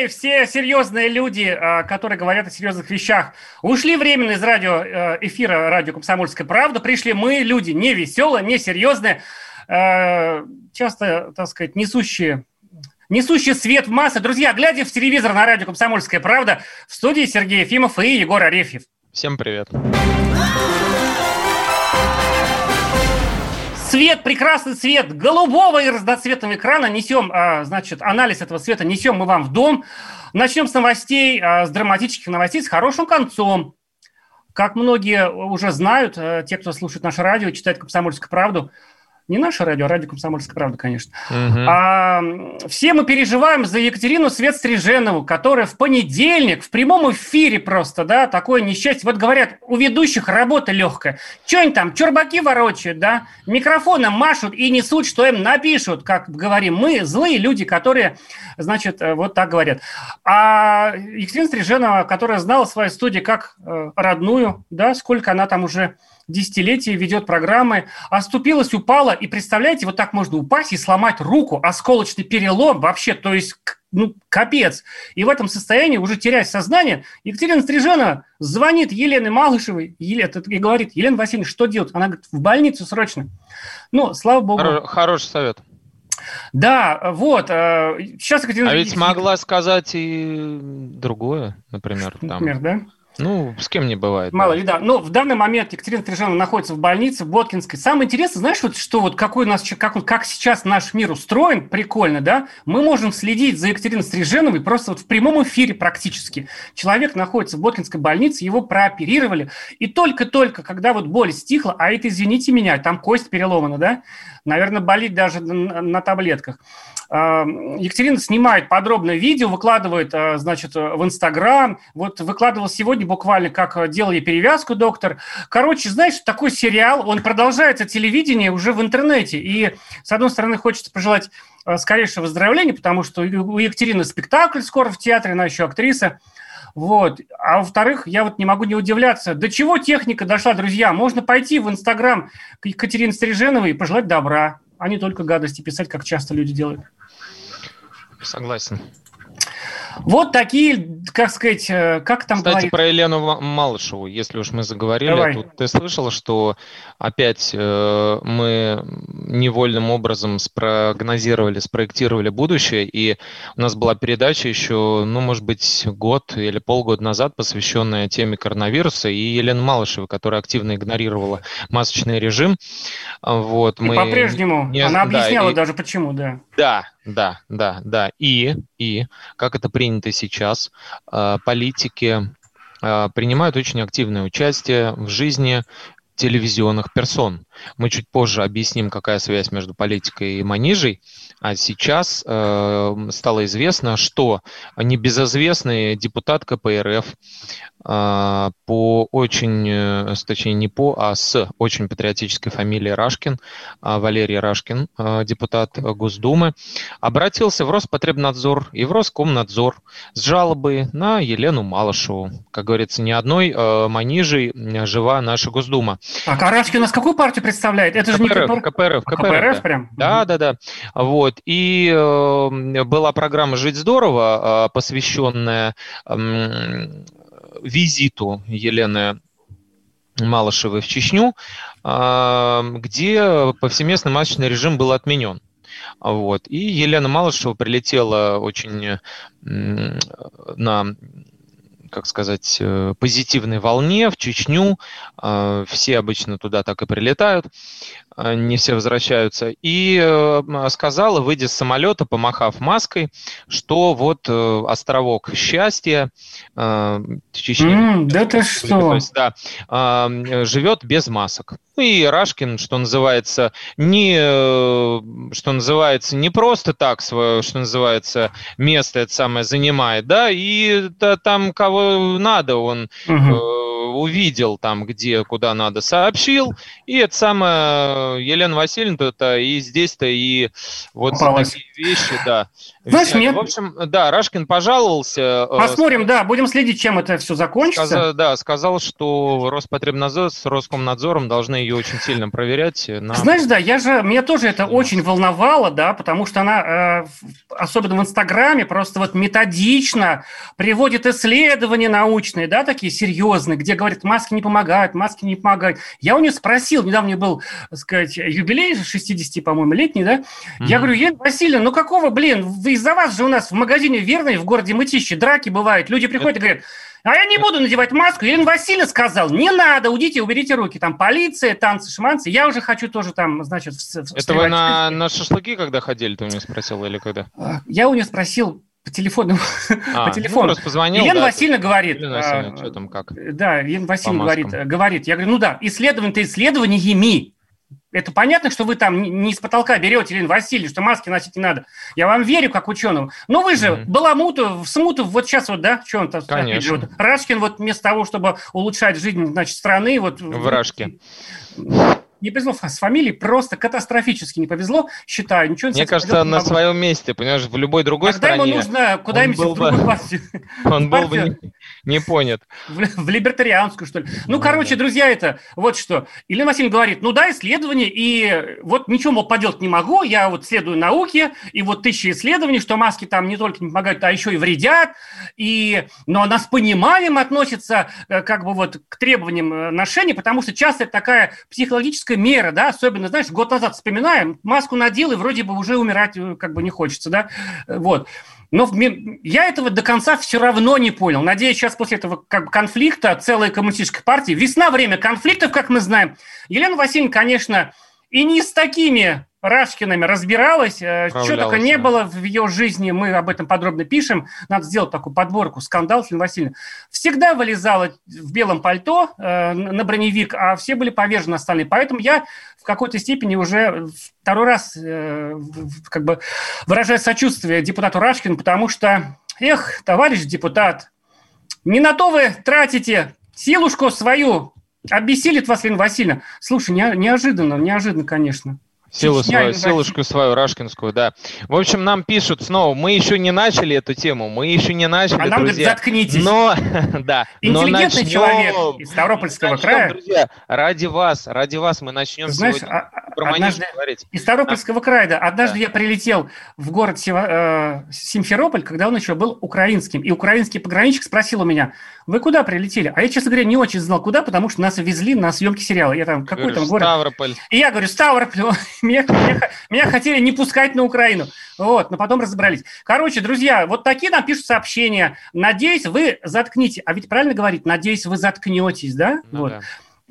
Хей-хей, все серьезные люди, э, которые говорят о серьезных вещах, ушли временно из радио э, эфира радио «Комсомольская правда». Пришли мы, люди не веселые, не серьезные, э, часто, так сказать, несущие несущие свет в массы. Друзья, глядя в телевизор на радио «Комсомольская правда», в студии Сергей Ефимов и Егор Арефьев. Всем привет. Цвет, прекрасный цвет голубого и разноцветного экрана несем, а, значит, анализ этого цвета несем мы вам в дом. Начнем с новостей, а, с драматических новостей, с хорошим концом. Как многие уже знают, э, те, кто слушает наше радио, читает «Комсомольскую правду», не наше радио, а радио «Комсомольская правда», конечно. Мгм. А, все мы переживаем за Екатерину Свет Стриженову, которая в понедельник в прямом эфире просто, да, такое несчастье. Вот говорят, у ведущих работа легкая. Что они там, чурбаки ворочают, да, микрофоном машут и несут, что им напишут, как говорим мы, злые люди, которые, значит, э, вот так говорят. А Екатерина Стриженова, которая знала свою студию как э, родную, да, сколько она там уже десятилетия ведет программы, оступилась, упала, и представляете, вот так можно упасть и сломать руку, осколочный перелом вообще, то есть, ну, капец. И в этом состоянии, уже теряя сознание, Екатерина Стриженова звонит Елене Малышевой Еле- и говорит, Елена Васильевна, что делать? Она говорит, в больницу срочно. Ну, слава богу. Хоро- Хороший совет. Да, вот. э, Сейчас Екатерина... А ведь могла сказать и другое, например. Там. Например, да? Ну, с кем не бывает. Мало да. ли, да. Но в данный момент Екатерина Стрижанова находится в больнице в Боткинской. Самое интересное, знаешь, вот что вот какой у нас, как, он- как сейчас наш мир устроен, прикольно, да? Мы можем следить за Екатериной Стриженовой просто вот в прямом эфире практически. Человек находится в Боткинской больнице, его прооперировали, и только-только, когда вот боль стихла, а это, извините меня, там кость переломана, да? Наверное, болит даже на, на таблетках. А, Екатерина снимает подробное видео, выкладывает, а, значит, в Инстаграм. Вот выкладывал сегодня буквально, как а, делали перевязку доктор. Короче, знаешь, такой сериал, он продолжается телевидение уже в интернете. И, с одной стороны, хочется пожелать скорейшего выздоровления, потому что у Екатерины спектакль скоро в театре, она еще актриса. Вот. А во-вторых, я вот не могу не удивляться, до чего техника дошла, друзья. Можно пойти в Инстаграм к Екатерине Стриженовой и пожелать добра, а не только гадости писать, как часто люди делают. Согласен. Вот такие, как сказать, э, как там Кстати, говорит... про Елену Ма- Малышеву, если уж мы заговорили, Давай. тут ты слышал, что опять э, мы невольным образом спрогнозировали, спроектировали будущее, и у нас была передача еще, ну, может быть, год или полгода назад, посвященная теме коронавируса, и Елена Малышева, которая активно игнорировала масочный режим. Вот, И мы по-прежнему не- она да, объясняла и- даже почему, да. Да, да, да, да. И, и, как это принято сейчас, э, политики э, принимают очень активное участие в жизни телевизионных персон. Мы чуть позже объясним, какая связь между политикой и манижей. А сейчас э, стало известно, что небезызвестный депутат КПРФ э, по очень, э, точнее не по, а с очень патриотической фамилией Рашкин, э, Валерий Рашкин, э, депутат Госдумы, обратился в Роспотребнадзор и в Роскомнадзор с жалобой на Елену Малышеву. Как говорится, ни одной э, манижей э, жива наша Госдума. А Карашки у нас какую партию представляет? Это же не КПРФ, КПРФ. КПРФ, А, КПРФ, да. прям? Да, да, да. Вот. И э, была программа «Жить здорово», э, посвященная м, визиту Елены Малышевой в Чечню, э, где повсеместный масочный режим был отменен. Вот. И Елена Малышева прилетела очень на как сказать, э, позитивной волне в Чечню. Э, все обычно туда так и прилетают, не все возвращаются. И сказала, выйдя с самолета, помахав маской, что вот островок счастья Чечни. Mm, да ты что? То есть, да, живет без масок. Ну и Рашкин, что называется, не, что называется, не просто так свое, что называется, место это самое занимает, да, и да, там кого надо, он угу увидел там, где, куда надо, сообщил. И это самое, Елена Васильевна-то и здесь-то и вот такие вещи, да. Знаешь, мне... В общем, да, Рашкин пожаловался. Э, Посмотрим, да, будем следить, чем это все закончится. Сказал, да, сказал, что Роспотребнадзор с Роскомнадзором должны ее очень сильно проверять. На... Знаешь, да, я же, меня тоже это очень волновало, да, потому что она, э, особенно в Инстаграме, просто вот методично приводит исследования научные, да, такие серьезные, где говорит, маски не помогают, маски не помогают. Я у нее спросил, недавно был, так сказать, юбилей 60, по-моему, летний, да, mm-hmm. я говорю, Елена Васильевна, ну какого, блин, из-за вас же у нас в магазине Верный в городе Мытищи драки бывают, люди приходят и говорят, а я не буду надевать маску. Елена Васильевна сказал, не надо, уйдите, уберите руки. Там полиция, танцы, шманцы. Я уже хочу тоже там, значит... Это вы на, на шашлыки когда ходили, ты у нее спросил или когда? А, я у нее спросил, по телефону. А, по телефону. Ну, позвонил, Елена да, Васильевна говорит. Елена Васильевна, а, что там как? Да, Елена Васильевна говорит, говорит. Я говорю, ну да, исследование-то исследованиями. Это понятно, что вы там не с потолка берете, Елена Васильевна, что маски носить не надо. Я вам верю, как ученому. Но вы же mm-hmm. баламуту, в смуту, вот сейчас вот, да, что он там? Конечно. Вот, Рашкин вот вместо того, чтобы улучшать жизнь, значит, страны, вот... В Рашке не повезло с фамилией, просто катастрофически не повезло, считаю. Ничего Мне кажется, на своем месте, понимаешь, в любой другой Тогда стране... ему нужно куда-нибудь в другую партию. Он был бы не, не понят. В, в либертарианскую, что ли. Ну, ну короче, да. друзья, это вот что. Елена Васильевна говорит, ну да, исследование, и вот ничего, мол, поделать не могу, я вот следую науке, и вот тысячи исследований, что маски там не только не помогают, а еще и вредят, и, но она с пониманием относится э, как бы вот к требованиям э, ношения, потому что часто это такая психологическая драстическая мера, да, особенно, знаешь, год назад вспоминаем, маску надел, и вроде бы уже умирать э, как бы не хочется, да, э, вот. Но я этого до конца все равно не понял. Надеюсь, сейчас после этого как бы, конфликта целой коммунистической партии, весна время конфликтов, как мы знаем, Елена Васильевна, конечно, и не с такими Рашкиными разбиралась. Э, что только не было в ее жизни, мы об этом подробно пишем. Надо сделать такую подборку «Скандал» Елена Васильевна. Всегда вылезала в белом пальто э, на броневик, а все были повержены остальные. Поэтому я в какой-то степени уже второй раз э, как бы выражаю сочувствие депутату Рашкину, потому что, эх, товарищ депутат, не на то вы тратите силушку свою, обессилит вас, Лена Васильевна. Слушай, не, неожиданно, неожиданно, конечно. Силу свою, силушку свою рашкинскую, да. В общем, нам пишут снова, мы еще не начали эту тему, мы еще не начали, а нам друзья. Говорит, заткнитесь. Но, да, Интеллигентный но начнем, человек из Ставропольского начнем, края. Друзья, ради вас, ради вас мы начнем Знаешь, сегодня а, про однажды, говорить. Из Ставропольского а, края, да. Однажды да. я прилетел в город э, Симферополь, когда он еще был украинским. И украинский пограничник спросил у меня, вы куда прилетели? А я, честно говоря, не очень знал, куда, потому что нас везли на съемки сериала. Я там, какой там город? Ставрополь. И я говорю, Ставрополь. меня, меня, меня хотели не пускать на Украину. Вот, но потом разобрались. Короче, друзья, вот такие нам пишут сообщения. Надеюсь, вы заткнете. А ведь правильно говорить, надеюсь, вы заткнетесь, да? Ну, вот. Да.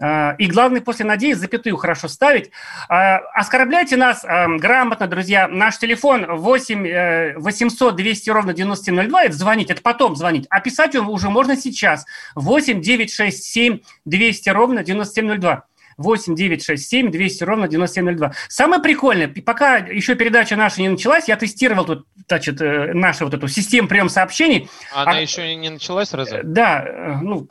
А, и главное, после «надеюсь» запятую хорошо ставить. А, оскорбляйте нас а, грамотно, друзья. Наш телефон 8 800 200 ровно 9702. Это звонить, это потом звонить. А писать уже можно сейчас. 8 967 200 ровно 9702. 8 9 6 7 200 ровно 9702. Самое прикольное, пока еще передача наша не началась, я тестировал тут, значит, э, нашу вот эту систему приема сообщений. Она а, еще не началась сразу? Э, да, э, ну,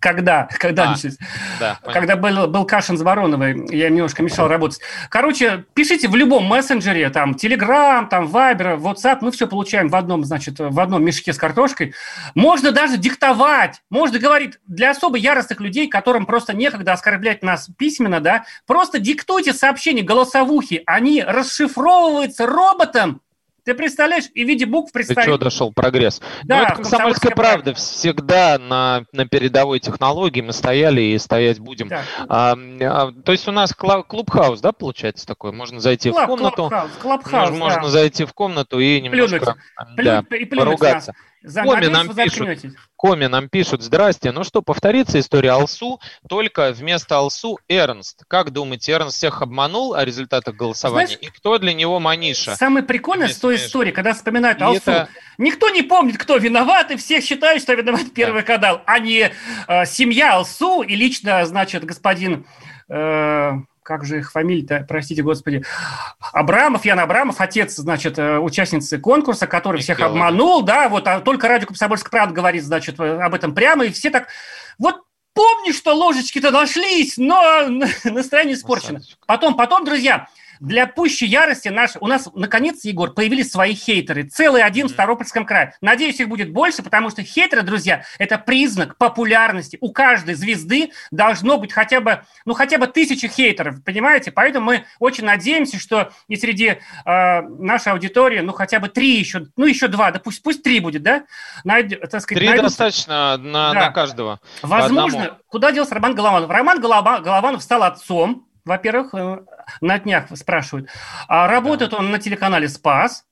когда, когда а, началась? Да, когда был, был Кашин с Бароновой, я немножко мешал работать. Короче, пишите в любом мессенджере, там, Telegram, там, Viber, WhatsApp, мы все получаем в одном, значит, в одном мешке с картошкой. Можно даже диктовать, можно говорить для особо яростных людей, которым просто некогда оскорблять нас письменно, да, просто диктуйте сообщения голосовухи, они расшифровываются роботом, ты представляешь, и в виде букв представить. Ты что, дошел прогресс. Да, ну, это комсомольская правда. Всегда на, на передовой технологии мы стояли и стоять будем. Да. А, а, то есть у нас Clubhouse, да, получается такой? Можно зайти Club, в комнату. Clubhouse, Clubhouse, можно, да. можно зайти в комнату и немножко плюнуть. Да, и поругаться. За, Коми нам пишут. Коми нам пишут, здрасте, ну что, повторится история Алсу, только вместо Алсу Эрнст. Как думаете, Эрнст всех обманул о результатах голосования? Знаешь, И кто для него Манижа? Самое прикольное с той истории, когда вспоминают Алсу, это- никто не помнит, кто виноват, и все считают, что виноват Первый канал, а не э, семья Алсу и лично, значит, господин... э, как же их фамилия-то, простите, господи, Абрамов, Ян Абрамов, отец, значит, э, участницы конкурса, который всех Михайлова. обманул, да, вот, а только радио «Комсомольская правда» говорит, значит, э, об этом прямо, и все так, вот помни, что ложечки-то нашлись, но настроение испорчено. Потом, потом, друзья, для пущей ярости наш, у нас, наконец, Егор, появились свои хейтеры. Целый один в Ставропольском крае. Надеюсь, их будет больше, потому что хейтеры, друзья, это признак популярности. У каждой звезды должно быть хотя бы, ну, хотя бы тысяча хейтеров, понимаете? Поэтому мы очень надеемся, что и среди э, нашей аудитории, ну, хотя бы три еще, ну, еще два, да пусть, пусть три будет, да? Найд- так сказать, Три найдутся. достаточно на, Да. на каждого. Возможно, куда делся Роман Голованов? Роман Голова- Голованов стал отцом, во-первых, э, на днях спрашивают. А работает он на телеканале «Спас»,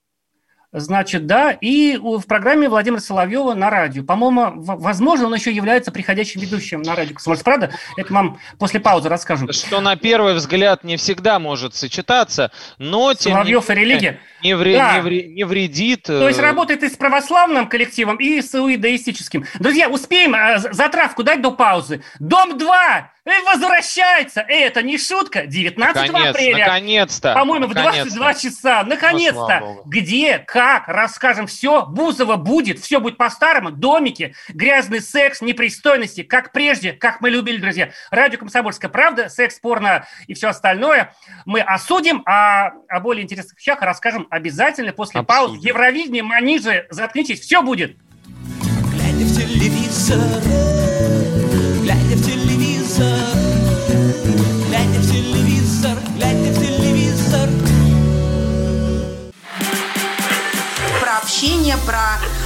значит, да, и в программе Владимира Соловьева на радио. По-моему, возможно, он еще является приходящим ведущим на радио «Комсомольская правда». Это вам после паузы расскажем. Что на первый взгляд не всегда может сочетаться, но тем не Соловьев и религия. Не, вре- Да. не вре- не вредит. То есть э, работает и с православным коллективом, и с иудаистическим. Друзья, успеем э, за- затравку дать до паузы. Дом-2 возвращается. Эй, это не шутка. 19 наконец, апреля. наконец-то. По-моему, в наконец-то. 22 часа. Ну, Наконец-то. Где, как, расскажем все. Бузова будет. Все будет по-старому. Домики, грязный секс, непристойности. Как прежде, как мы любили, друзья. Радио «Комсомольская правда», секс, порно и все остальное. Мы осудим, а о более интересных вещах расскажем обязательно после пауз. Обсудим. Евровидение, Маниже, заткнитесь. Все будет. Глядя в телевизор, глядя в телевизор, глядя в телевизор, глядя в телевизор. про общение, про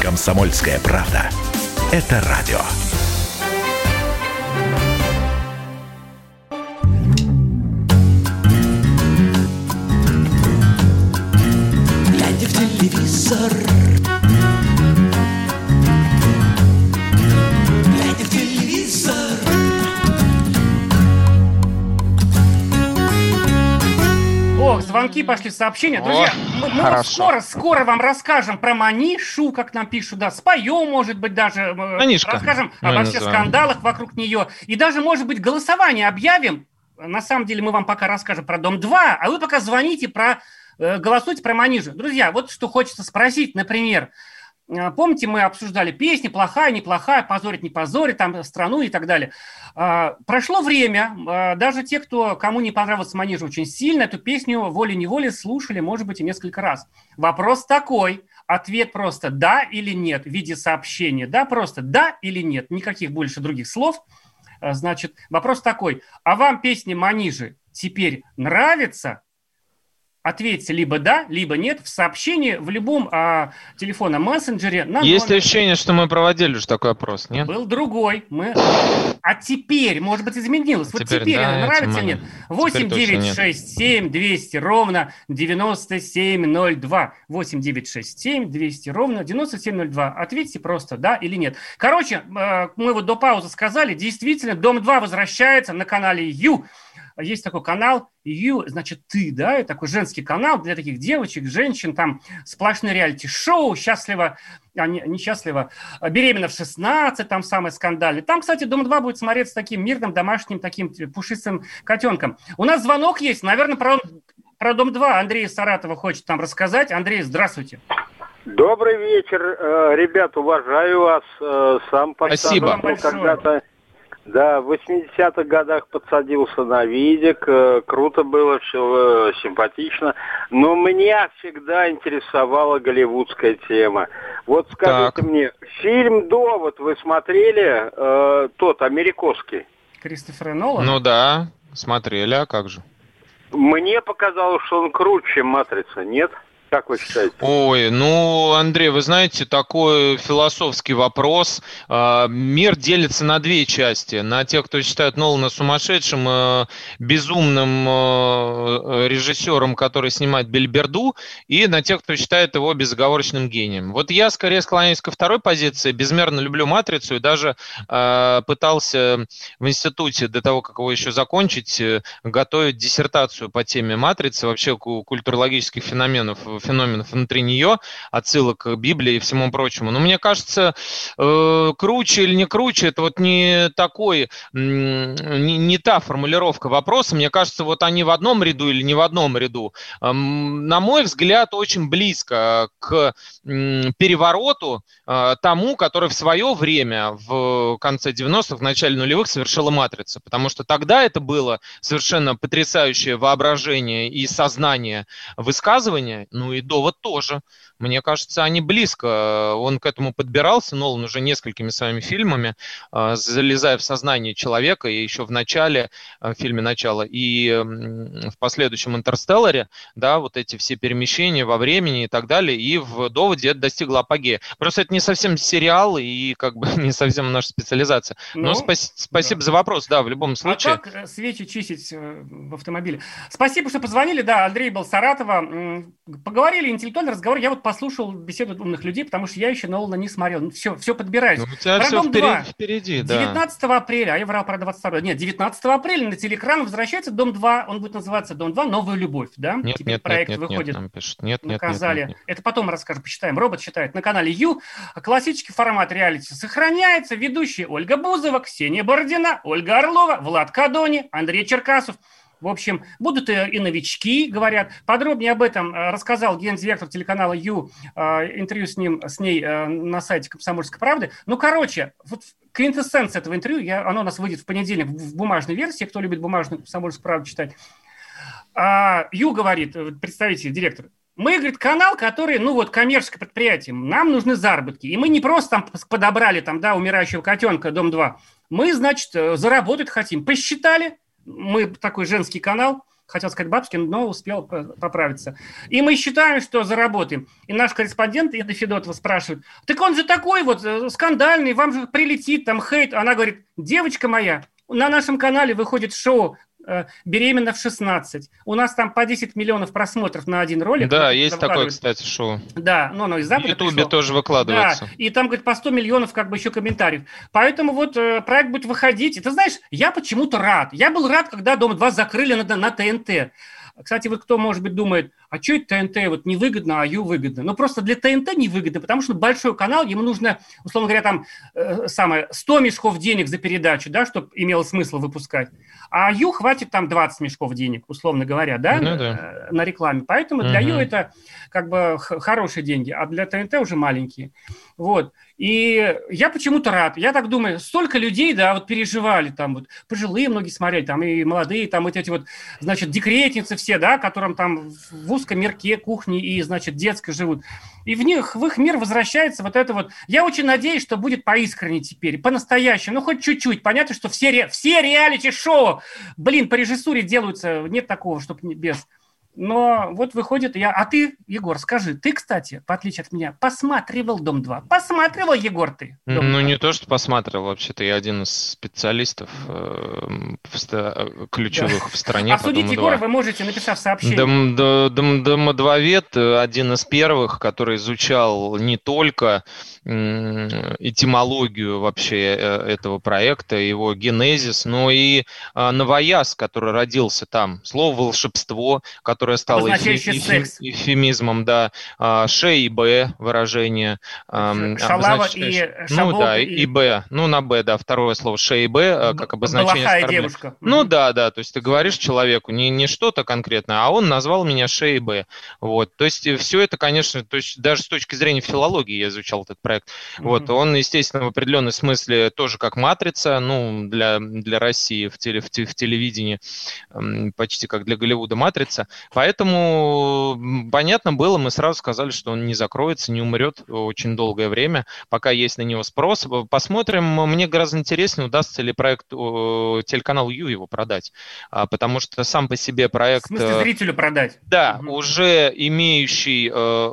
«Комсомольская правда». Это радио. Звонки пошли, сообщения. Друзья, О, мы, мы вот скоро, скоро вам расскажем про Манишу, как нам пишут, да, споем, может быть, даже. э, Манишка, Расскажем мы обо всех скандалах вокруг нее. И даже, может быть, голосование объявим. На самом деле мы вам пока расскажем про Дом-2, а вы пока звоните про, э, голосуйте про Манижу. Друзья, вот что хочется спросить, например, Помните, мы обсуждали песни, плохая, неплохая, позорит, не позорит, там страну и так далее. А, Прошло время, а, даже те, кто, кому не понравился Манижа очень сильно, эту песню волей-неволей слушали, может быть, и несколько раз. Вопрос такой, ответ просто «да» или «нет» в виде сообщения. Да, просто «да» или «нет», никаких больше других слов. Значит, вопрос такой, а вам песни Манижи теперь нравится? Ответьте либо да, либо нет в сообщении в любом а, телефонном мессенджере. На Есть номер- ощущение, что мы проводили уже такой опрос, нет? был другой. Мы... А теперь, может быть, изменилось. Вот Теперь теперь, да, нравится, этим нет? мы- 8 теперь точно 9 нет. 6 7 200 ровно 9702. 8 9 6 7 200 ровно 9702. Ответьте просто, да или нет. Короче, э, мы вот до паузы сказали, действительно, Дом-2 возвращается на канале Ю. Есть такой канал Ю, значит, ты, да, такой женский канал для таких девочек, женщин, там сплошные реалити-шоу, счастливо, а, не, несчастливо, а, беременна в 16, там самый скандальный. Там, кстати, Дом-2 будет смотреться таким мирным, домашним, таким пушистым котенком. У нас звонок есть, наверное, про, про Дом-2 Андрей Саратова хочет там рассказать. Андрей, здравствуйте. Добрый вечер, э, ребят, уважаю вас. э, Сам Большое. когда-то Да, в 80-х годах подсадился на видик, э, круто было, все симпатично, но меня всегда интересовала голливудская тема. Вот скажите Так. мне, фильм «Довод» вы смотрели, э, тот, американский? Кристофера Нолана? Ну да, смотрели, а как же? Мне показалось, что он круче, чем «Матрица», нет? Как вы считаете? Ой, ну, Андрей, вы знаете, такой философский вопрос. А, Мир делится на две части. На тех, кто считает Нолана сумасшедшим, э, безумным э, режиссером, который снимает Бельберду, и на тех, кто считает его безоговорочным гением. Вот я скорее склоняюсь ко второй позиции. Безмерно люблю «Матрицу» и даже э, пытался в институте, до того, как его еще закончить, готовить диссертацию по теме «Матрицы», вообще ку- культурологических феноменов, феноменов внутри нее, отсылок к Библии и всему прочему. Но мне кажется, э, круче или не круче, это вот не такой, не, не та формулировка вопроса. Мне кажется, вот они в одном ряду или не в одном ряду. Эм, На мой взгляд, очень близко к перевороту э, тому, который в свое время, в конце 90-х, в начале нулевых, совершила «Матрица». Потому что тогда это было совершенно потрясающее воображение и сознание высказывания, ну и довод тоже. Мне кажется, они близко. Он к этому подбирался, Нолан уже несколькими своими фильмами, э, залезая в сознание человека, и еще в начале, э, в фильме «Начало», и в последующем «Интерстелларе», да, вот эти все перемещения во времени и так далее, и в «Доводе» это достигло апогея. Просто это не совсем сериал и как бы не совсем наша специализация. Но Ну, спас- спасибо за вопрос, да, в любом А случае. как э, свечи чистить в автомобиле? Спасибо, что позвонили. Да, Андрей был Саратова. Поговорили, интеллектуальный разговор. Я вот послушал беседу умных людей, потому что я еще Нолана не смотрел. все, все подбираюсь. Ну, у тебя Про все «Дом 2». впереди, да. 19 апреля, а я врал про 22 Нет, 19 апреля на телеэкран возвращается Дом 2. Он будет называться Дом 2. Новая любовь, да? Нет, Теперь нет, проект нет, нет, выходит. нет, пишут. Нет, нет, наказали. нет, нет. Это потом расскажем, почитаем. Робот считает на канале Ю. Классический формат реалити сохраняется. Ведущие Ольга Бузова, Ксения Бородина, Ольга Орлова, Влад Кадони, Андрей Черкасов. В общем, будут и, новички, говорят. Подробнее об этом э, рассказал гендиректор телеканала Ю, э, интервью с ним, с ней э, на сайте «Комсомольской правды». Ну, короче, вот квинтэссенция этого интервью, я, оно у нас выйдет в понедельник в бумажной версии, кто любит бумажную «Комсомольскую правду» читать. А, Ю говорит, представитель, директор, мы, говорит, канал, который, ну вот, коммерческое предприятие, нам нужны заработки. И мы не просто там подобрали, там, да, умирающего котенка, Дом-2. Мы, значит, заработать хотим. Посчитали, мы такой женский канал, хотел сказать Бабкин, но успел поправиться. И мы считаем, что заработаем. И наш корреспондент Ида Федотова спрашивает, так он же такой вот э, скандальный, вам же прилетит там хейт. Она говорит, девочка моя, на нашем канале выходит шоу «Беременна в 16». У нас там по 10 миллионов просмотров на один ролик. Да, есть такое, кстати, шоу. Да, но оно из В Запада Ютубе пришло. тоже выкладывается. Да, и там, говорит, по 100 миллионов как бы еще комментариев. Поэтому вот э, проект будет выходить. И ты знаешь, я почему-то рад. Я был рад, когда «Дом-2» закрыли на, на ТНТ. Кстати, вот кто, может быть, думает, а что это ТНТ вот невыгодно, а Ю выгодно? Ну, просто для ТНТ невыгодно, потому что большой канал, ему нужно, условно говоря, там э, самое, 100 мешков денег за передачу, да, чтобы имело смысл выпускать. А Ю хватит там 20 мешков денег, условно говоря, да, Ну да. э, на рекламе. Поэтому для Ю Мгм. это как бы хорошие деньги, а для ТНТ уже маленькие. Вот. И я почему-то рад. Я так думаю, столько людей, да, вот переживали, там вот пожилые многие смотрели, там и молодые, там вот эти вот, значит, декретницы все, да, которым там в узком мирке кухни и, значит, детской живут. И в них, в их мир возвращается вот это вот. Я очень надеюсь, что будет поискренне теперь, по-настоящему, ну хоть чуть-чуть. Понятно, что все, ре- все реалити-шоу, блин, по режиссуре делаются, нет такого, чтобы без. Но вот выходит я... А ты, Егор, скажи, ты, кстати, в отличие от меня, посматривал «Дом-2». Посматривал, Егор, ты? «Дом-2»? Ну, не то, что посмотрел, вообще-то я один из специалистов э, в э, ключевых в стране. по Осудить Егора 2. вы можете, написав сообщение. Дом- до- дом- Домодвовед один из первых, который изучал не только этимологию вообще э, этого проекта, его генезис, но и а, новояз, который родился там, слово волшебство, которое которое стало эфи- эфи- эфемизмом, да, а, Ш и Б выражение. Шалава обозначающее- и Ну да, и- и Б, ну на Б, да, второе слово Ш и Б, а, как обозначение Плохая девушка. Ну да, да, то есть ты говоришь человеку не, не что-то конкретное, а он назвал меня Ш и Б. Вот, то есть все это, конечно, то есть даже с точки зрения филологии я изучал этот проект. Вот, он, естественно, в определенном смысле тоже как матрица, ну, для, для России в, теле, в, в телевидении, почти как для Голливуда матрица. Поэтому, понятно было, мы сразу сказали, что он не закроется, не умрет очень долгое время, пока есть на него спрос. Посмотрим, мне гораздо интереснее, удастся ли проект э, телеканал Ю его продать, А, потому что сам по себе В проект... смысле, э, зрителю продать. да, уже имеющий э,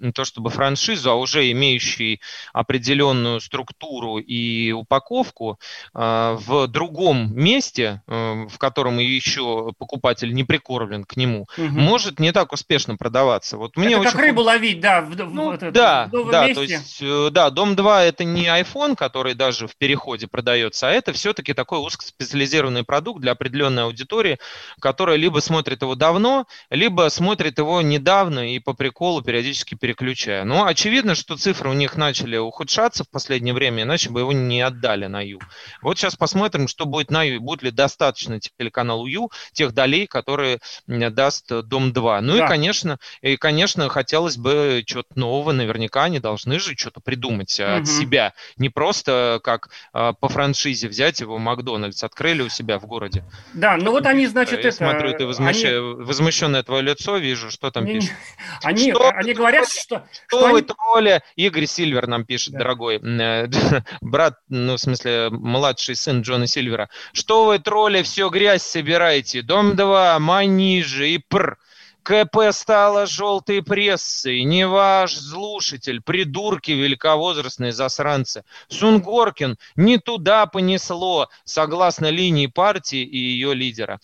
не то чтобы франшизу, а уже имеющий определенную структуру и упаковку э, в другом месте, э, в котором еще покупатель не прикормлен к нему, Мгм. может не так успешно продаваться. Вот мне Это очень как рыбу ловить, да, в, ну, вот это, да, в новом да, месте. то есть, э, да, Дом 2 это не iPhone, который даже в переходе продается, а это все-таки такой узкоспециализированный продукт для определенной аудитории, которая либо смотрит его давно, либо смотрит его недавно и по приколу периодически переключая. Но очевидно, что цифры у них начали ухудшаться в последнее время, иначе бы его не отдали на Ю. Вот сейчас посмотрим, что будет на Ю, и будет ли достаточно телеканалу Ю тех долей, которые даст э, Дом 2. Ну и, Да. конечно, и, конечно, хотелось бы чего-то нового. Наверняка они должны же что-то придумать э, Мгм. от себя. Не просто как э, по франшизе взять его Макдональдс, открыли у себя в городе. Да, ну вот они, значит, Я это... смотрю, ты возмущ- они- возмущенное твое лицо, вижу, что там Не- пишешь. Они, Что они говорят, что, Что вы тролли? Игорь Сильвер нам пишет, Да. дорогой. Э, Брат, ну, в смысле, младший сын Джона Сильвера. Что вы тролли все грязь собираете? Дом 2, Манижи и Пр. КП стала желтой прессой, не ваш слушатель, придурки великовозрастные засранцы. Сунгоркин не туда понесло, согласно линии партии и ее лидера.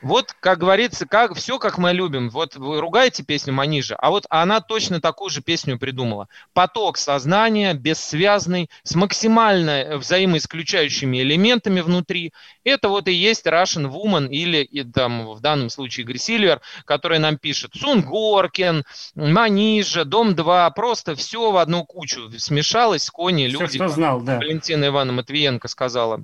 Вот, как говорится, как, все как мы любим. Вот вы ругаете песню Манижа, а вот она точно такую же песню придумала. Поток сознания, бессвязный, с максимально взаимоисключающими элементами внутри. Это вот и есть Russian Woman или и там в данном случае Игорь Сильвер, который нам пишет Сунгоркин, Манижа, Дом 2, просто все в одну кучу смешалось, кони, Всё, люди. что знал, да. Валентина Ивановна Матвиенко сказала.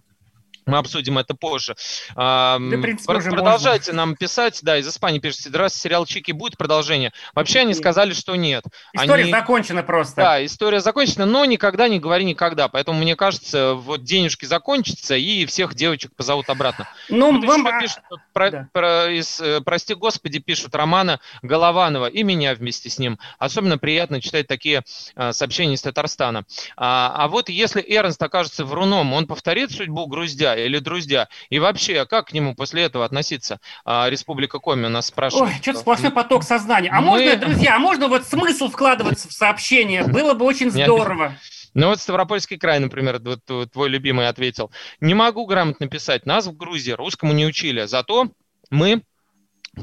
Мы обсудим это позже. Да, в принципе, про- продолжайте нам писать. Да, из Испании пишите. Здравствуйте, сериал Чики будет продолжение. Вообще они сказали, что нет. История Они- закончена просто. Да, история закончена, но никогда не говори никогда. Поэтому, мне кажется, вот денежки закончатся, и всех девочек позовут обратно. Ну, Тут вам... пишут, про- да. про- из, э, прости господи, пишут Романа Голованова и меня вместе с ним. Особенно приятно читать такие э, сообщения из Татарстана. А, а вот если Эрнст окажется вруном, он повторит судьбу Груздя или Друздя? И вообще, как к нему после этого относиться? А, Республика Коми у нас спрашивает. Ой, что-то сплошной поток сознания. А Мы- можно, друзья, а можно вот смысл вкладываться в сообщение? Было бы очень здорово. Ну вот Ставропольский край, например, вот твой любимый ответил. Не могу грамотно писать. Нас в Грузии русскому не учили. Зато мы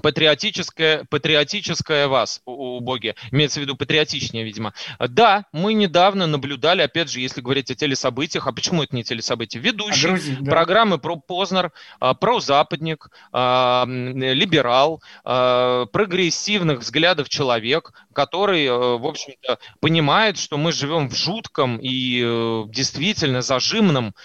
патриотическое, патриотическое вас, у, у боги, имеется в виду патриотичнее, видимо. Да, мы недавно наблюдали, опять же, если говорить о телесобытиях, а почему это не телесобытия? Ведущий А Грузия, да. программы про Познер, а, про западник, а, либерал, а, прогрессивных взглядов человек, который, э, в общем-то, понимает, что мы живем в жутком и э, действительно зажимном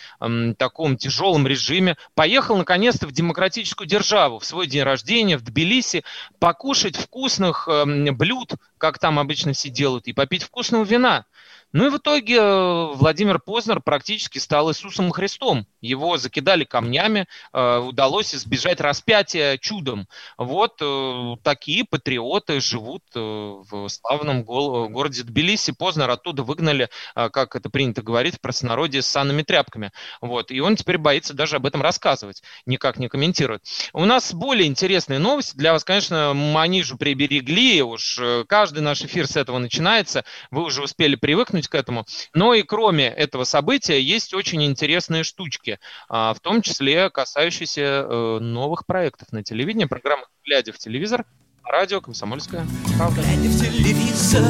таком тяжелом режиме, поехал наконец-то в демократическую державу в свой день рождения в Тбилиси покушать вкусных эм, блюд, как там обычно все делают, и попить вкусного вина. Ну и в итоге э, Владимир Познер практически стал Иисусом Христом. Его закидали камнями, э, удалось избежать распятия чудом. Вот э, такие патриоты живут в славном городе Тбилиси. Познер оттуда выгнали, как это принято говорить в простонародье, с санными тряпками. Вот. И он теперь боится даже об этом рассказывать, никак не комментирует. У нас более интересные новости. Для вас, конечно, Манижу приберегли. Уж каждый наш эфир с этого начинается. Вы уже успели привыкнуть к этому. Но и кроме этого события есть очень интересные штучки, а, в том числе касающиеся э, новых проектов на телевидении. Программа «Глядя в телевизор», радио «Комсомольская правда». Глядя в телевизор,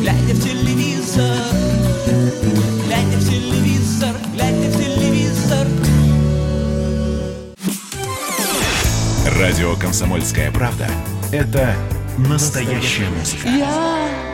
глядя в телевизор, глядя в телевизор, глядя в телевизор. Радио «Комсомольская правда» — это настоящая музыка. Я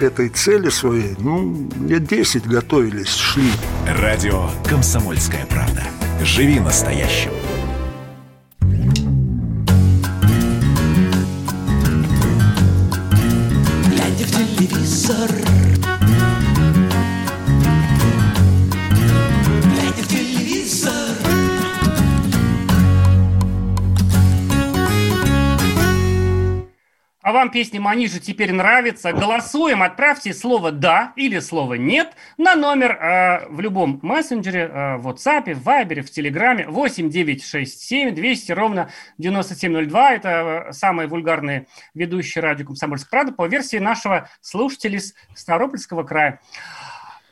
к этой цели своей, ну, лет 10 готовились, шли. Радио «Комсомольская правда». Живи настоящим. Глядя в телевизор. Вам песня Манижа теперь нравится? Голосуем, отправьте слово «да» или слово «нет» на номер э, в любом мессенджере, э, в WhatsApp, в Viber, в Телеграме 8967 200 ровно 9702. Это э, самые вульгарные ведущие радио «Комсомольская правда» по версии нашего слушателя из Ставропольского края.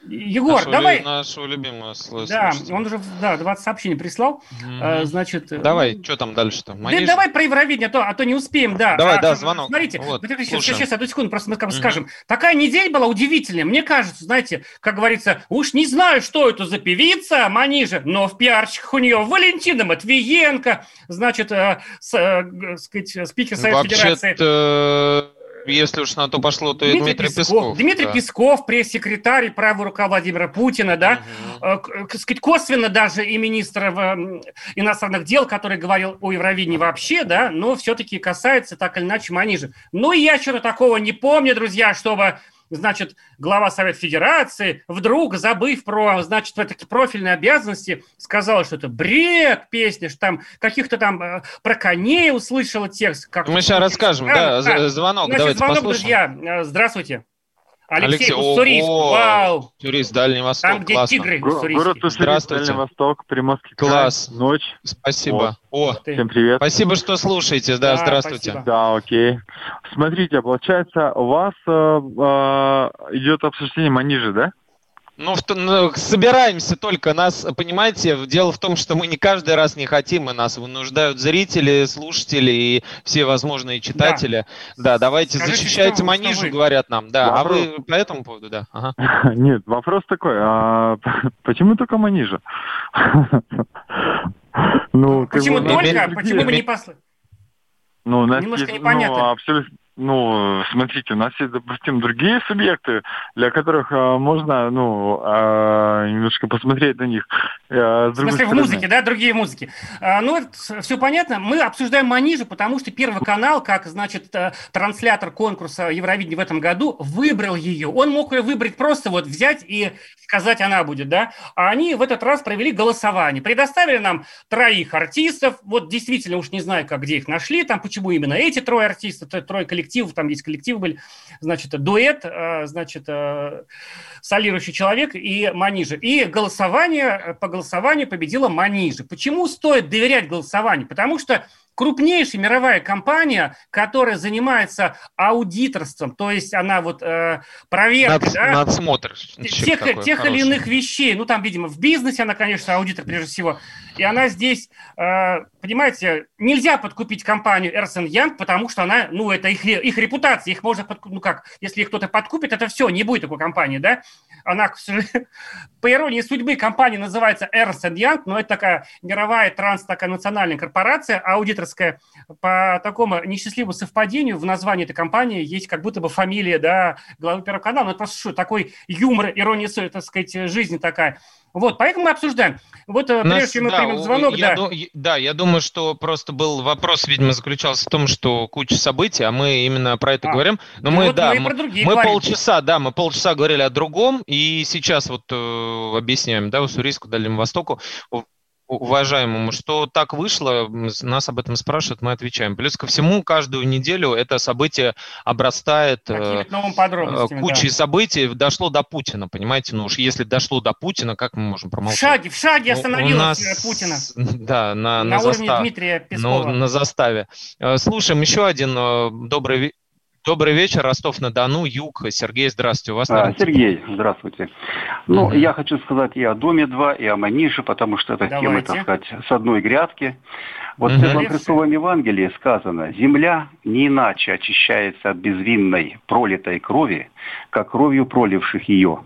Егор, Нашего давай... лю- Нашего любимого слу- Да, он уже да, 20 сообщений прислал. Э, Значит, э, Давай, что там дальше-то? да Манежа? давай про Евровидение, а то, а то не успеем, да. Давай, А, да, а, звонок. Смотрите, Вот, вот, сейчас, слушаем. сейчас, одну секунду, просто мы как бы Мгм. скажем. Такая неделя была удивительная. Мне кажется, знаете, как говорится, уж не знаю, что это за певица Манижа, но в пиарщиках у нее Валентина Матвиенко, значит, э, с, э, сказать, спикер Совета Федерации. Если уж на то пошло, то и Дмитрий Песков. Дмитрий да. Песков, пресс-секретарь и правая рука Владимира Путина, да, э, к- сказать, косвенно даже и министра м, иностранных дел, который говорил о Евровидении вообще, да, но все-таки касается так или иначе Манижа. Ну, и я что-то такого не помню, друзья, чтобы значит, глава Совета Федерации, вдруг, забыв про, значит, таки профильные обязанности, сказала, что это бред песня, что там каких-то там э, про коней услышала текст. Как Мы сейчас расскажем, да, з- звонок, Значит, давайте звонок, послушаем. друзья. Э, Здравствуйте. Алексей, Алексей, Уссурийск. Вау. Турист Дальний Восток, Там, где классно. тигры. Город Уссурийск, Здравствуйте. Дальний Восток, Приморский край. Класс. Ночь. Спасибо. О, Ты- Всем привет. спасибо, что слушаете. Да, Да, здравствуйте. спасибо. Да, окей. Смотрите, получается, у вас э, э, идет обсуждение манижи, да? Ну, в ну, собираемся только. Нас, понимаете, дело в том, что мы не каждый раз не хотим, и нас вынуждают зрители, слушатели и все возможные читатели. Да, давайте Скажите, защищайте что- Манижу, что вы? говорят нам. Да, а Вопрос. вы по этому поводу, да? Ага. Нет, вопрос такой, а почему только манижа? Ну, Почему ну, только? имею- Почему вы не послали? Ну, у нас Немножко есть, непонятно. ну, абсолютно, ну, смотрите, у нас есть, допустим, другие субъекты, для которых а, можно, ну, а, немножко посмотреть на них. С В смысле, в стороны. музыке, да, другие музыки. А, ну, все понятно. Мы обсуждаем Манижа, потому что Первый канал, как, значит, э, транслятор конкурса Евровидения в этом году, выбрал ее. Он мог ее выбрать просто вот взять и сказать, она будет, да. А они в этот раз провели голосование. Предоставили нам троих артистов. Вот действительно уж не знаю, как, где их нашли, там, почему именно эти трое артистов, трое коллективов, там есть коллективы были. Значит, дуэт, э, значит, э, солирующий человек и Манижа. И голосование, э, по голосованию победила Манижа. Почему стоит доверять голосованию? Потому что крупнейшая мировая компания, которая занимается аудиторством, то есть она вот э, проверкой, Над- да, Надсмотр. тех, тех или иных вещей. Ну, там, видимо, в бизнесе она, конечно, аудитор прежде всего. И она здесь, э, понимаете, нельзя подкупить компанию Эрсен Янг, потому что она, ну, это их, их репутация, их можно подкупить, ну как, если их кто-то подкупит, это все, не будет такой компании, да? Она, по иронии судьбы, компания называется Эрсен Янг, но это такая мировая транс, такая национальная корпорация, аудиторская, по такому несчастливому совпадению в названии этой компании есть как будто бы фамилия, да, главы Первого канала, ну, это просто что, такой юмор, ирония, так сказать, жизни такая. Вот, поэтому мы обсуждаем. Вот, э, нас, прежде чем мы да, примем звонок, я да. ду- да, я думаю, что просто был вопрос, видимо, заключался в том, что куча событий, а мы именно про это А, говорим. Но ну мы, вот да, мы мы, мы полчаса, да, мы полчаса говорили о другом, и сейчас вот э, объясняем, да, Уссурийску, Дальнему Востоку. Уважаемому, что так вышло, нас об этом спрашивают, мы отвечаем. Плюс ко всему, каждую неделю это событие обрастает э, э кучей да. событий. Дошло до Путина, понимаете? Ну уж если дошло до Путина, как мы можем промолчать? В шаге, в шаге остановилась у нас, Путина. Да, на, на, на уровне застав... Дмитрия Пескова. Ну, на заставе. Слушаем еще один добрый Добрый вечер, Ростов-на-Дону, Юг. Сергей, здравствуйте. У вас а, Сергей, здравствуйте. Ну, mm-hmm. я хочу сказать и о Доме-2, и о Манише, потому что это Давайте. темы, так сказать, с одной грядки. Вот mm-hmm. в Святом Христовом Евангелии сказано, «Земля не иначе очищается от безвинной пролитой крови, как кровью проливших ее».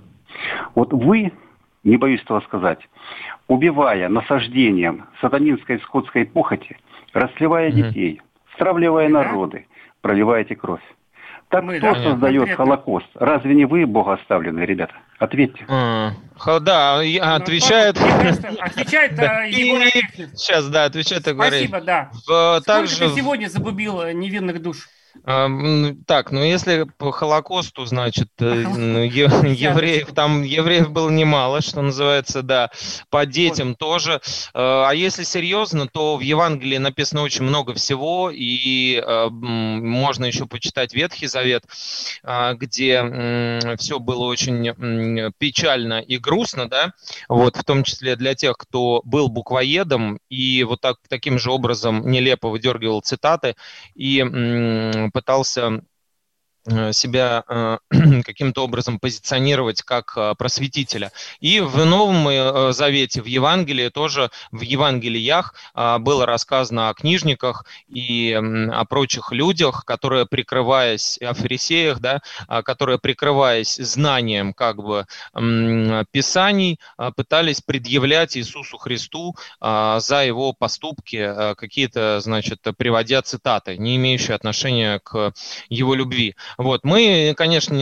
Вот вы, не боюсь этого сказать, убивая насаждением сатанинской скотской похоти, расливая mm-hmm. детей, стравливая народы, проливаете кровь. Так Мы, кто да, создает конкретно. Холокост? Разве не вы богооставленные, ребята? Ответьте. А, да, ну, отвечает... Отвечает Егор Сейчас, да, отвечает Егор Спасибо, да. Сколько Также... ты сегодня загубил э, невинных душ? Так, ну если по Холокосту, значит, э, евреев, там евреев было немало, что называется, да, по детям тоже. Э, а если серьезно, то в Евангелии написано очень много всего, и э, можно еще почитать Ветхий Завет, где все было очень печально и грустно, да, вот, в том числе для тех, кто был буквоедом и вот так, таким же образом нелепо выдергивал цитаты. И пытался себя э, каким-то образом позиционировать как э, просветителя. И в Новом Завете, в Евангелии тоже, в Евангелиях было рассказано о книжниках и о прочих людях, которые, прикрываясь, о фарисеях, да, которые, прикрываясь знанием как бы Писаний, пытались предъявлять Иисусу Христу за его поступки какие-то, значит, приводя цитаты, не имеющие отношения к его любви. Вот. Мы, конечно,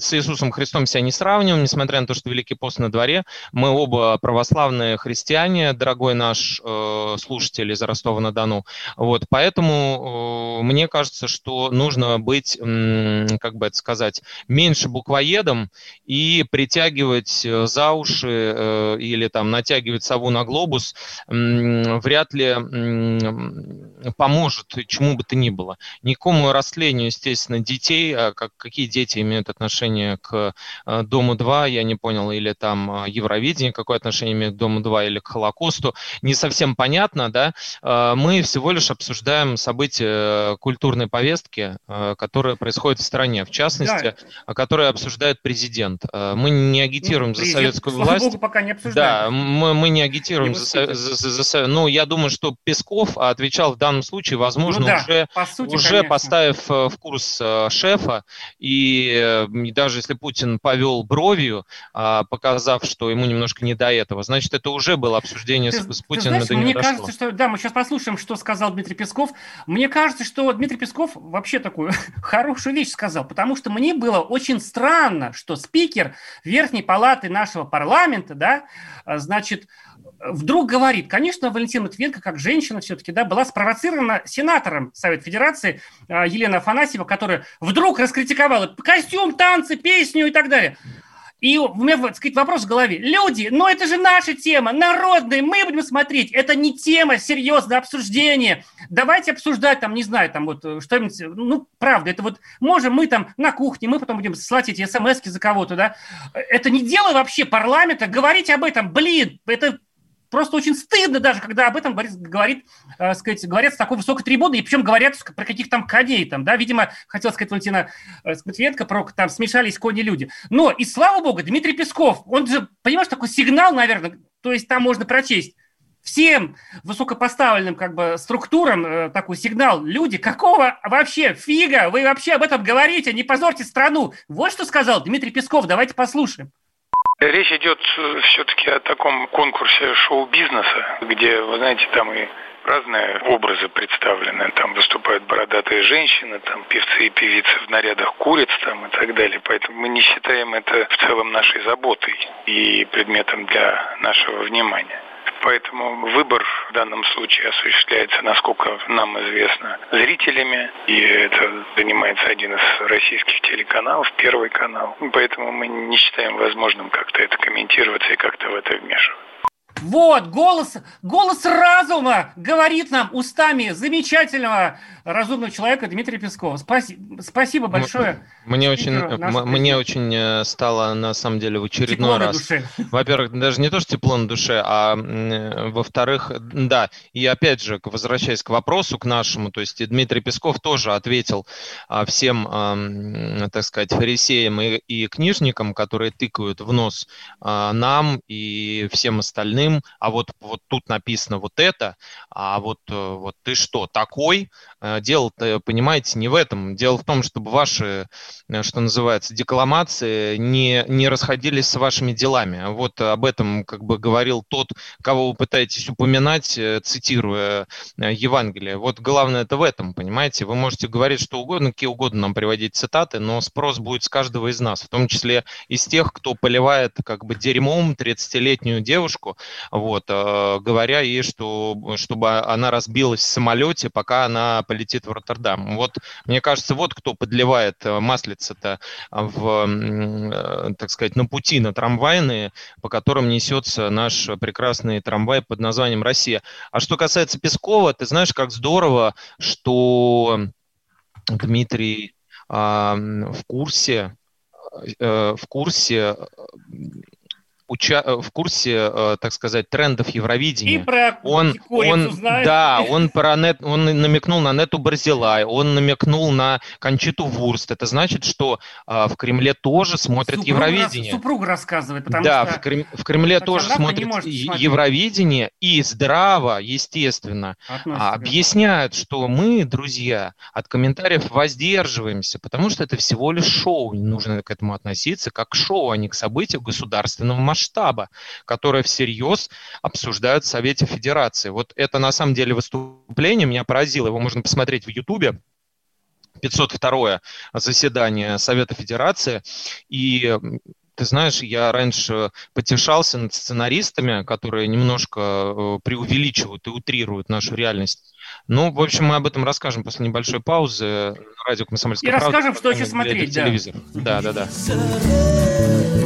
с Иисусом Христом себя не сравниваем, несмотря на то, что Великий пост на дворе. Мы оба православные христиане, дорогой наш э, слушатель из Ростова-на-Дону. Вот. Поэтому э, мне кажется, что нужно быть, э, как бы это сказать, меньше буквоедом и притягивать э, за уши э, или там натягивать сову на глобус э, вряд ли э, поможет чему бы то ни было. Никому растлению, естественно, детей а как, какие дети имеют отношение к э, Дому-2, я не понял, или там э, Евровидение, какое отношение имеет к Дому-2 или к Холокосту, не совсем понятно, да, э, мы всего лишь обсуждаем события культурной повестки, которые происходят в стране, в частности, да. которые обсуждает президент. Мы не агитируем ну, за советскую власть. Богу, пока не обсуждаем. Да, мы, мы не агитируем не за, за, за, за... Ну, я думаю, что Песков отвечал в данном случае, возможно, ну, да, уже, по сути, уже поставив в курс шеф РФ, и, и даже если Путин повел бровью, а, показав, что ему немножко не до этого, значит, это уже было обсуждение ты, с, с Путиным. Ты знаешь, мне дошло. кажется, что... Да, мы сейчас послушаем, что сказал Дмитрий Песков. Мне кажется, что Дмитрий Песков вообще такую хорошую вещь сказал, потому что мне было очень странно, что спикер Верхней Палаты нашего парламента, да, значит, вдруг говорит, конечно, Валентина Матвиенко, как женщина все-таки, да, была спровоцирована сенатором Совет Федерации а, Елена Афанасьева, которая вдруг раскритиковала костюм, танцы, песню и так далее. И у меня, так сказать, вопрос в голове. Люди, ну это же наша тема, народная, мы будем смотреть. Это не тема, серьезное обсуждение. Давайте обсуждать там, не знаю, там вот э, что-нибудь, ну, правда, это вот, можем мы там на кухне, мы потом будем слать эти смс за кого-то, да. Это не дело вообще парламента, говорить об этом, блин, это просто очень стыдно даже, когда об этом говорит, говорит э, сказать, говорят с такой высокой трибуны, и причем говорят про каких там коней, там, да, видимо, хотел сказать Валентина э, Матвиенко, про там смешались кони-люди. Но, и слава богу, Дмитрий Песков, он же, понимаешь, такой сигнал, наверное, то есть там можно прочесть, всем высокопоставленным как бы структурам э, такой сигнал. Люди, какого вообще фига вы вообще об этом говорите? Не позорьте страну. Вот что сказал Дмитрий Песков. Давайте послушаем. Речь идет э, все-таки о таком конкурсе шоу-бизнеса, где, вы знаете, там и разные образы представлены. Там выступают бородатые женщины, там певцы и певицы в нарядах куриц там и так далее. Поэтому мы не считаем это в целом нашей заботой и предметом для нашего внимания. Поэтому выбор в данном случае осуществляется, насколько нам известно, зрителями. И это занимается один из российских телеканалов, Первый канал. Поэтому мы не считаем возможным как-то это комментироваться и как-то в это вмешиваться. Вот, голос, голос разума говорит нам устами замечательного разумного человека Дмитрия Пескова. Спасибо, спасибо большое. Мне очень, мне очень э, стало, на самом деле, в очередной тепло раз. Во-первых, даже не то, что тепло на душе, а во-вторых, да, и опять же, возвращаясь к вопросу, к нашему, то есть Дмитрий Песков тоже ответил а, всем, так сказать, фарисеям и, и книжникам, которые тыкают в нос а, нам и всем остальным, а вот, вот тут написано вот это, а вот, э, вот ты что, такой? Э, дело-то, понимаете, не в этом. Дело в том, чтобы ваши, э, что называется, декламации не, не расходились с вашими делами. Вот об этом как бы говорил тот, кого вы пытаетесь упоминать, цитируя Евангелие. Вот главное это в этом, понимаете? Вы можете говорить что угодно, какие угодно нам приводить цитаты, но спрос будет с каждого из нас, в том числе из тех, кто поливает как бы дерьмом 30-летнюю девушку, вот, э, говоря ей, что, чтобы она разбилась в самолете, пока она полетит в Роттердам. Вот, мне кажется, вот кто подливает э, маслица-то в, э, так сказать, на пути, на трамвайные, по которым несется наш прекрасный трамвай под названием «Россия». А что касается Пескова, ты знаешь, как здорово, что Дмитрий в курсе, в курсе уча- э, в курсе, э, так сказать, трендов Евровидения. И про он, он, знает. Да, он, про нет, он намекнул на Нету Барзилай, он намекнул на Кончиту Вурст. Это значит, что э, в Кремле тоже смотрят супруг Евровидение. Рас, супруг рассказывает, потому да, что... в, Крем, в Кремле тоже смотрят Евровидение и здраво, естественно, Относится, объясняют, что мы, друзья, от комментариев воздерживаемся, потому что это всего лишь шоу. Не нужно к этому относиться как к шоу, а не к событию государственного масштаба масштаба, которые всерьез обсуждают в Совете Федерации. Вот это на самом деле выступление меня поразило. Его можно посмотреть в Ютубе. 502 заседание Совета Федерации. И ты знаешь, я раньше потешался над сценаристами, которые немножко э, преувеличивают и утрируют нашу реальность. Ну, в общем, мы об этом расскажем после небольшой паузы на радио «Комсомольская И правда». расскажем, что еще смотреть, да. Телевизор. Да, да, да.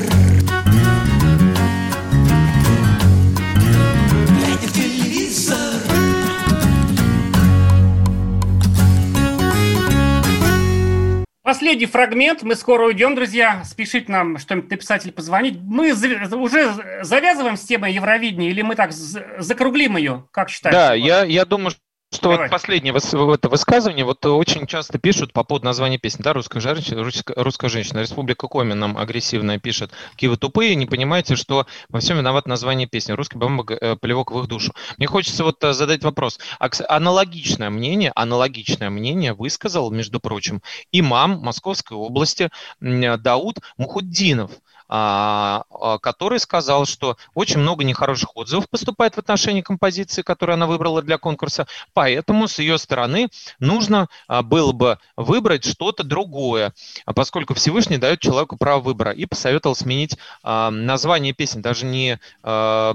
Последний фрагмент. Мы скоро уйдем, друзья. Спешите нам что-нибудь написать или позвонить. Мы за- уже завязываем с темой Евровидения или мы так закруглим ее? Как считаете? Да, я, я думаю, что Давай. вот последнее вот высказывание, вот очень часто пишут по поводу названия песни, да, русская женщина, русская, русская женщина, Республика Коми нам агрессивно пишет, какие вы тупые, не понимаете, что во всем виноват название песни, русский бомба э, плевок в их душу. Мне хочется вот э, задать вопрос, А, аналогичное мнение, аналогичное мнение высказал, между прочим, имам Московской области Дауд Мухуддинов, который сказал, что очень много нехороших отзывов поступает в отношении композиции, которую она выбрала для конкурса, поэтому с ее стороны нужно а, было бы выбрать что-то другое, а поскольку Всевышний дает человеку право выбора, и посоветовал сменить а, название песни, даже не а,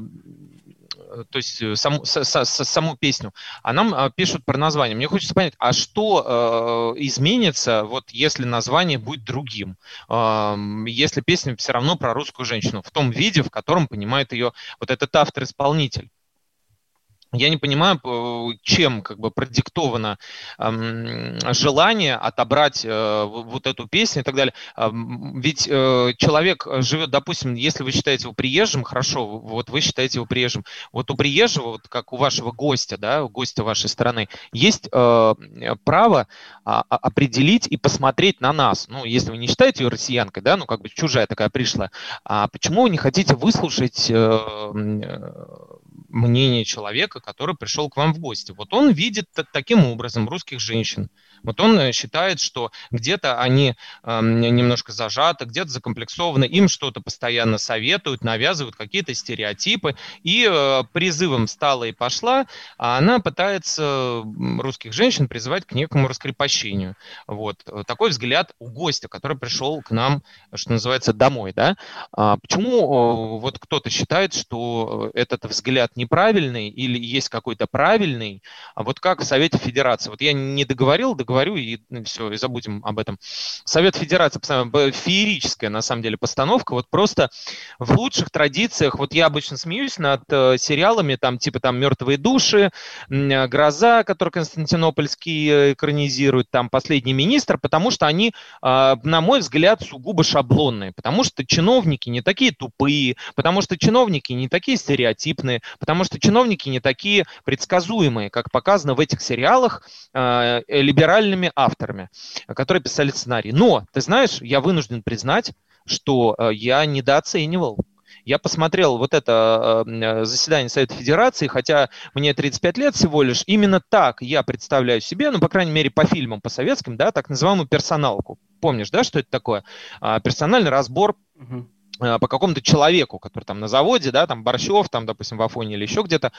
то есть э, саму, с- с- саму песню, а нам а, пишут про название. Мне хочется понять, а что э, изменится, вот если название будет другим, Ам, если песня все равно про русскую женщину, в том виде, в котором понимает ее вот этот автор-исполнитель? Я не понимаю, чем как бы продиктовано э, желание отобрать э, вот эту песню и так далее. Э, ведь э, человек живет, допустим, если вы считаете его приезжим, хорошо, вот вы считаете его приезжим. Вот у приезжего, вот как у вашего гостя, да, у гостя вашей страны, есть э, право э, определить и посмотреть на нас. Ну, если вы не считаете ее россиянкой, да, ну как бы чужая такая пришла, а почему вы не хотите выслушать э, мнение человека, который пришел к вам в гости. Вот он видит таким образом русских женщин. Вот он э, считает, что где-то они э, немножко зажаты, где-то закомплексованы, им что-то постоянно советуют, навязывают какие-то стереотипы. И э, призывом стала и пошла, а она пытается русских женщин призывать к некому раскрепощению. Вот. Такой взгляд у гостя, который пришел к нам, что называется, домой. Да? А почему вот кто-то считает, что этот взгляд неправильный или есть какой-то правильный? А вот как в Совете Федерации? Вот я не договорил, договорил говорю, и ну, все, и забудем об этом. Совет Федерации, феерическая, на самом деле, постановка. Вот просто в лучших традициях, вот я обычно смеюсь над э, сериалами, там, типа, там, «Мертвые души», э, «Гроза», который Константинопольский э, экранизирует, там, «Последний министр», потому что они, э, на мой взгляд, сугубо шаблонные, потому что чиновники не такие тупые, потому что чиновники не такие стереотипные, потому что чиновники не такие предсказуемые, как показано в этих сериалах э, либеральных реальными авторами, которые писали сценарий. Но, ты знаешь, я вынужден признать, что э, я недооценивал я посмотрел вот это э, заседание Совета Федерации, хотя мне 35 лет всего лишь, именно так я представляю себе, ну, по крайней мере, по фильмам, по советским, да, так называемую персоналку. Помнишь, да, что это такое? А, персональный разбор угу по какому-то человеку, который там на заводе, да, там Борщев, там, допустим, в Афоне или еще где-то,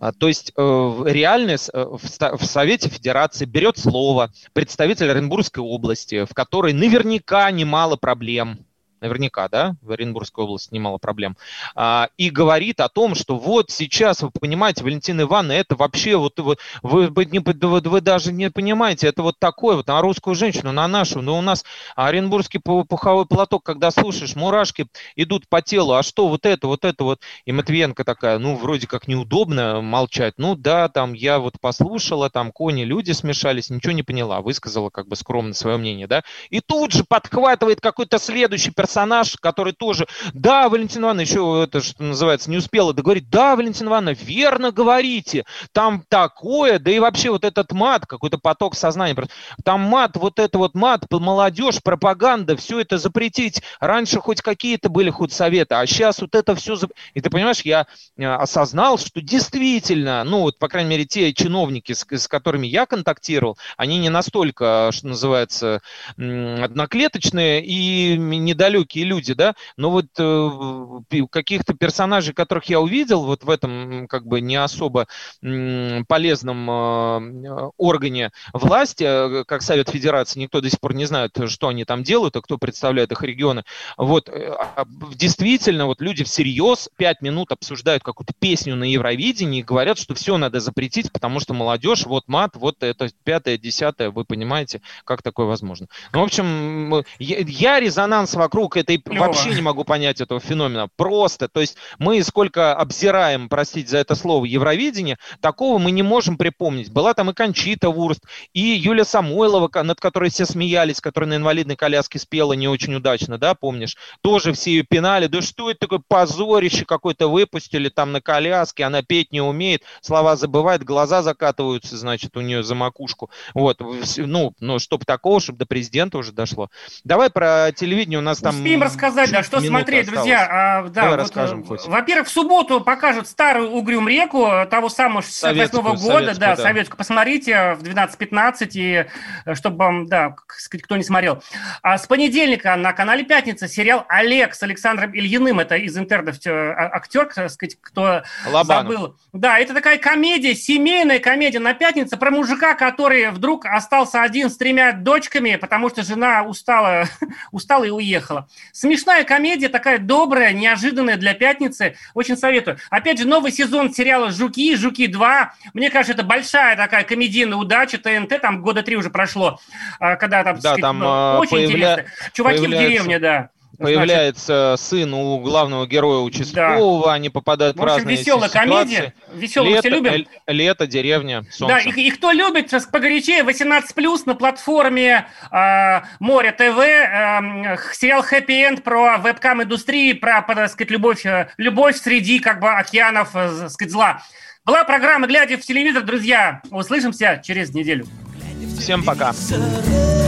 а, то есть э, реально э, в Совете Федерации берет слово представитель Оренбургской области, в которой наверняка немало проблем, наверняка, да, в Оренбургской области немало проблем, а, и говорит о том, что вот сейчас, вы понимаете, Валентина Ивановна, это вообще, вот вы, вы, вы, вы даже не понимаете, это вот такое вот на русскую женщину, на нашу, но у нас Оренбургский пуховой платок, когда слушаешь, мурашки идут по телу, а что вот это, вот это вот, и Матвиенко такая, ну, вроде как неудобно молчать, ну, да, там, я вот послушала, там, кони, люди смешались, ничего не поняла, высказала как бы скромно свое мнение, да, и тут же подхватывает какой-то следующий персонаж, персонаж, который тоже, да, Валентина Ивановна, еще это, что называется, не успела договорить, да, Валентина Ивановна, верно говорите, там такое, да и вообще вот этот мат, какой-то поток сознания, там мат, вот это вот мат, молодежь, пропаганда, все это запретить. Раньше хоть какие-то были худсоветы, а сейчас вот это все... Зап... И ты понимаешь, я э, осознал, что действительно, ну вот, по крайней мере, те чиновники, с, с которыми я контактировал, они не настолько, что называется, одноклеточные и недалекие далекие люди, да, но вот э, каких-то персонажей, которых я увидел вот в этом как бы не особо э, полезном э, органе власти, э, как Совет Федерации, никто до сих пор не знает, что они там делают, а кто представляет их регионы. Вот э, а, действительно, вот люди всерьез пять минут обсуждают какую-то песню на Евровидении и говорят, что все надо запретить, потому что молодежь, вот мат, вот это пятое, десятое, вы понимаете, как такое возможно. Ну, в общем, я, я резонанс вокруг вокруг этой Клево. вообще не могу понять этого феномена. Просто, то есть мы сколько обзираем, простите за это слово, Евровидение, такого мы не можем припомнить. Была там и Кончита Вурст, и Юля Самойлова, над которой все смеялись, которая на инвалидной коляске спела не очень удачно, да, помнишь? Тоже все ее пинали. Да что это такое позорище какое-то выпустили там на коляске, она петь не умеет, слова забывает, глаза закатываются, значит, у нее за макушку. Вот, ну, ну, чтобы такого, чтобы до президента уже дошло. Давай про телевидение, у нас там успеем рассказать, да, что смотреть, осталось. друзья. А, да, Давай вот, расскажем хоть. Во-первых, в субботу покажут старую Угрюм реку того самого 68 -го года, да, да, советскую. Посмотрите в 12.15, и э, чтобы, да, сказать, кто не смотрел. А с понедельника на канале «Пятница» сериал «Олег» с Александром Ильиным. Это из интернов э, а, актер, так сказать, кто Лобанов. забыл. Да, это такая комедия, семейная комедия на «Пятнице» про мужика, который вдруг остался один с тремя дочками, потому что жена устала, устала и уехала. Смешная комедия, такая добрая, неожиданная для пятницы. Очень советую. Опять же, новый сезон сериала «Жуки», «Жуки 2». Мне кажется, это большая такая комедийная удача. ТНТ, там года три уже прошло, а, когда там, да, там ну, очень появля... интересно. Чуваки появляются... в деревне, да Появляется Значит, сын у главного героя участкового, да. они попадают в, в общем, разные веселая ситуации. комедия, веселую лето, все любим. Лето, деревня, солнце. Да, и, и кто любит, сейчас погорячее, 18+, на платформе э, Море ТВ, э, сериал «Хэппи Энд» про вебкам-индустрии, про, так сказать, любовь, э, любовь среди, как бы, океанов, э, так сказать, зла. Была программа «Глядя в телевизор», друзья. Услышимся через неделю. Всем пока. В